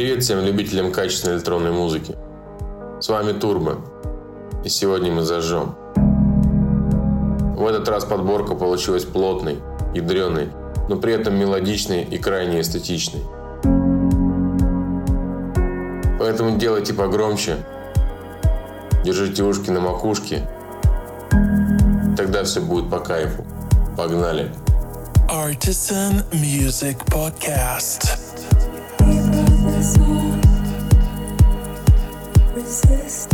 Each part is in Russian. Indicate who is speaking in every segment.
Speaker 1: Привет всем любителям качественной электронной музыки. С вами Турбо. И сегодня мы зажжем. В этот раз подборка получилась плотной, ядреной, но при этом мелодичной и крайне эстетичной. Поэтому делайте погромче, держите ушки на макушке, тогда все будет по кайфу. Погнали!
Speaker 2: Artisan Music Podcast.
Speaker 3: exist.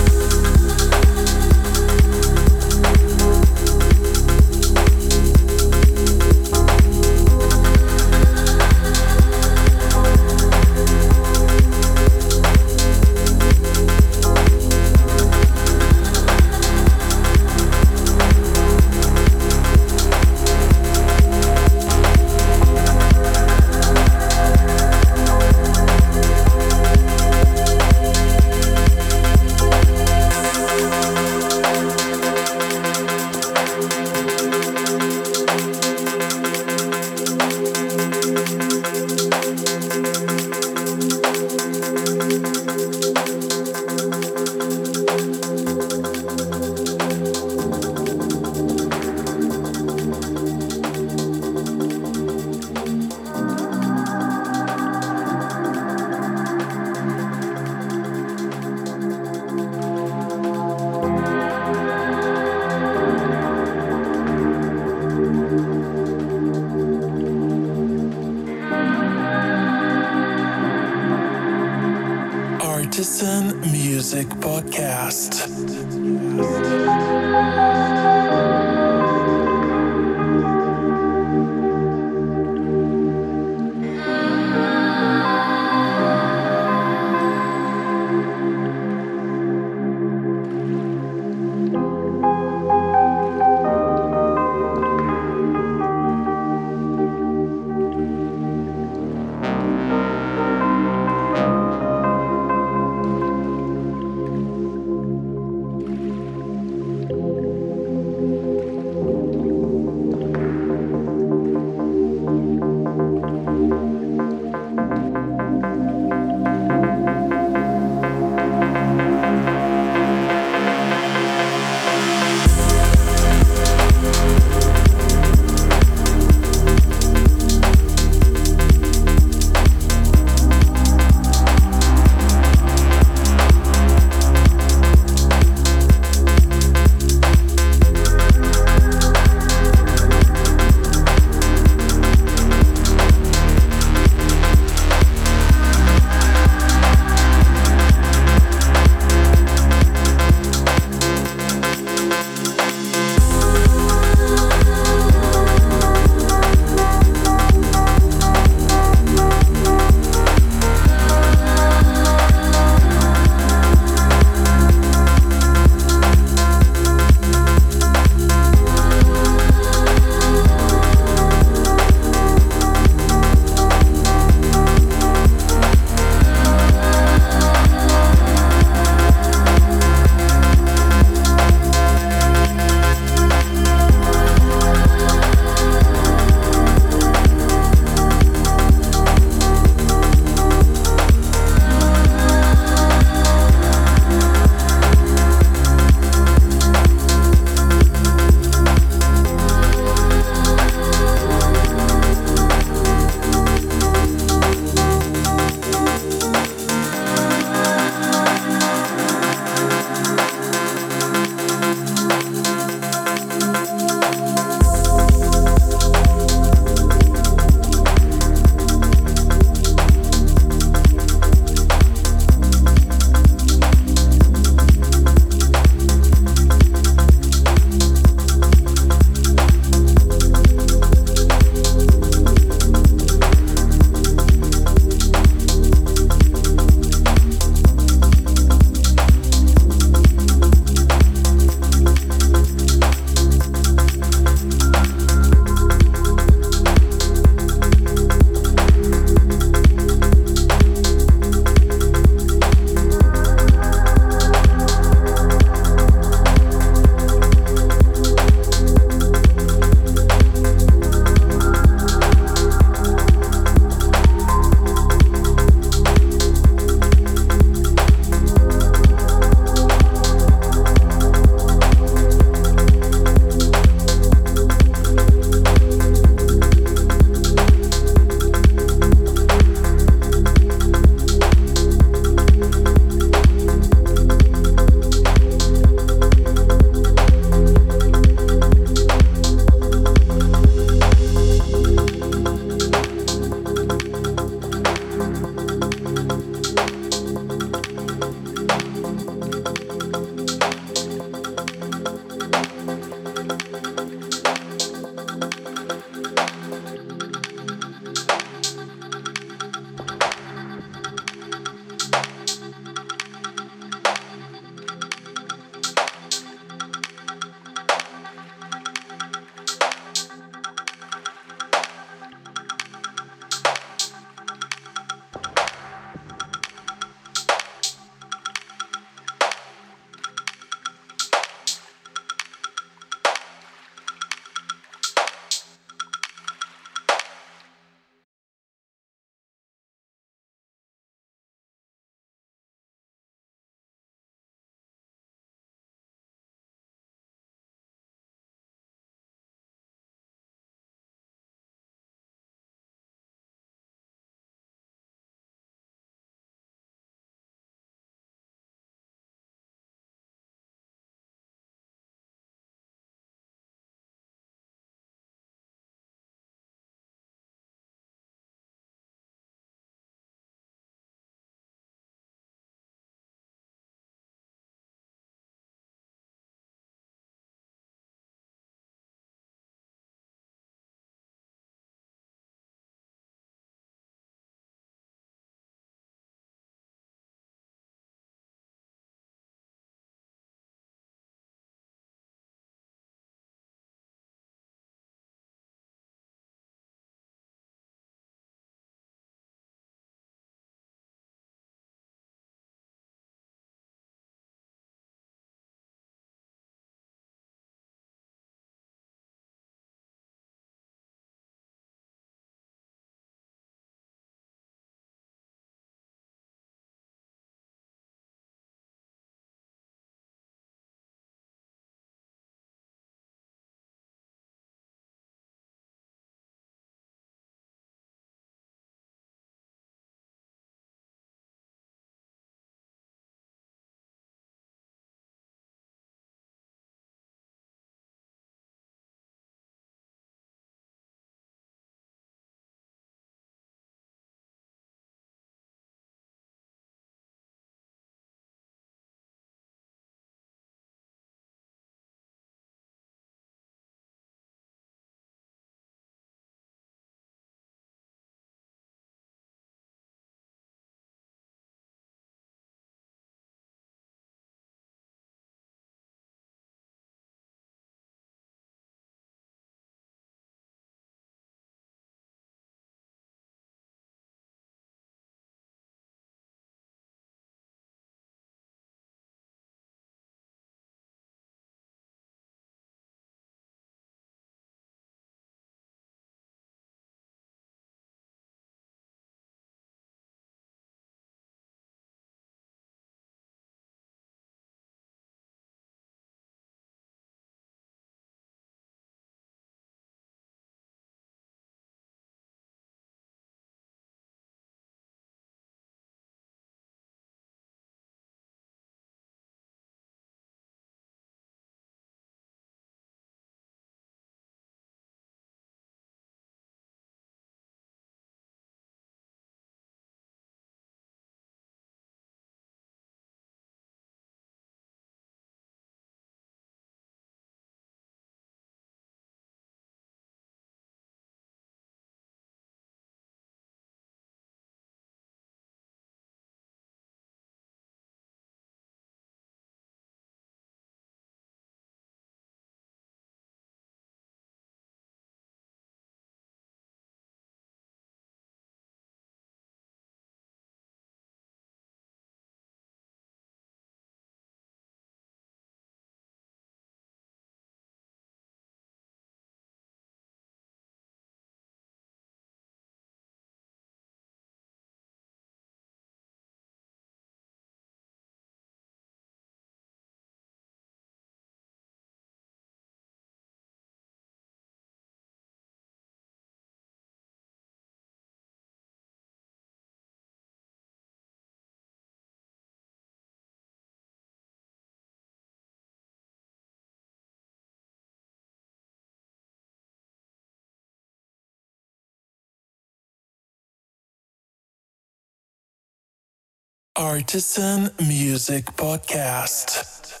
Speaker 2: Artisan Music Podcast.